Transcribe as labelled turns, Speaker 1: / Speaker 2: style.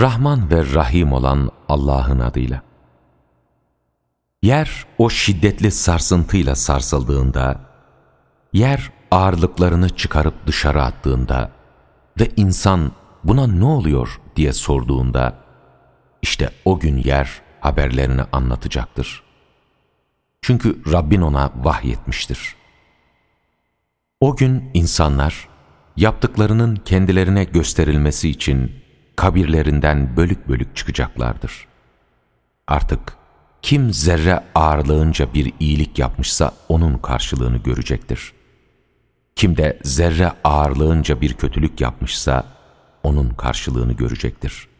Speaker 1: Rahman ve Rahim olan Allah'ın adıyla. Yer o şiddetli sarsıntıyla sarsıldığında, yer ağırlıklarını çıkarıp dışarı attığında ve insan buna ne oluyor diye sorduğunda, işte o gün yer haberlerini anlatacaktır. Çünkü Rabbin ona vahyetmiştir. O gün insanlar, yaptıklarının kendilerine gösterilmesi için kabirlerinden bölük bölük çıkacaklardır. Artık kim zerre ağırlığınca bir iyilik yapmışsa onun karşılığını görecektir. Kim de zerre ağırlığınca bir kötülük yapmışsa onun karşılığını görecektir.''